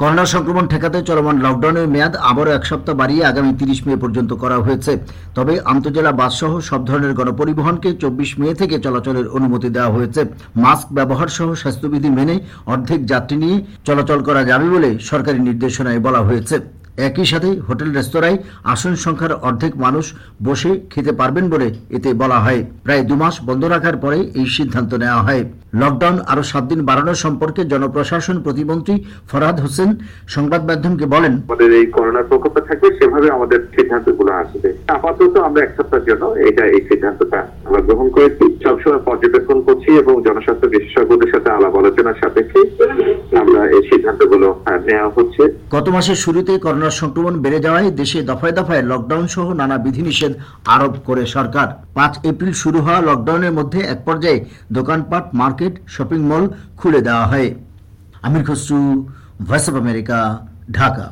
Corona সংক্রমণ ঠেকাতে চলমান লকডাউনের মেয়াদ আবারও এক সপ্তাহ বাড়িয়ে আগামী তিরিশ মে পর্যন্ত করা হয়েছে। তবে আন্তজেলা বাসসহ সব ধরনের গণপরিবহনকে চব্বিশ মে থেকে চলাচলের অনুমতি দেওয়া হয়েছে। মাস্ক ব্যবহার সহ স্বাস্থ্যবিধি মেনে অর্ধেক যাত্রী নিয়ে চলাচল করা যাবে বলে সরকারি নির্দেশনায় বলা হয়েছে। একই সাথে হোটেল রেস্তোরাঁয় আসন সংখ্যার অর্ধেক মানুষ বসে খেতে পারবেন বলে এতে বলা হয়। প্রায় দুমাস বন্ধ রাখার পরে এই সিদ্ধান্ত নেওয়া হয়। লকডাউন আরও সাত দিন বাড়ানোর সম্পর্কে জনপ্রশাসন প্রতিমন্ত্রী ফরহাদ হোসেন সংবাদ মাধ্যমকে বলেন, আমাদের এই করোনার প্রকোপটা থাকবে সেভাবে আমাদের সিদ্ধান্তগুলো আসবে। আপাতত আমরা এক সপ্তাহের জন্য এটা এই সিদ্ধান্তটা আমরা গ্রহণ করেছি। সবসময় পর্যবেক্ষণ এবং জনস্বাস্থ্য বিশেষজ্ঞদের সাথে আলাপ আলোচনার সাপেক্ষে আমরা এই সিদ্ধান্তগুলো নেওয়া হচ্ছে। গত মাসের শুরুতে করোনার সংক্রমণ বেড়ে যাওয়ায় দেশে দফায় দফায় লকডাউন সহ নানা বিধিনিষেধ আরোপ করে সরকার। পাঁচ এপ্রিল শুরু হওয়া লকডাউনের মধ্যে এক পর্যায়ে দোকানপাট, মার্কেট শপিং মল খুলে দেওয়া হয়। Amir Khasru Voice of America Dhaka.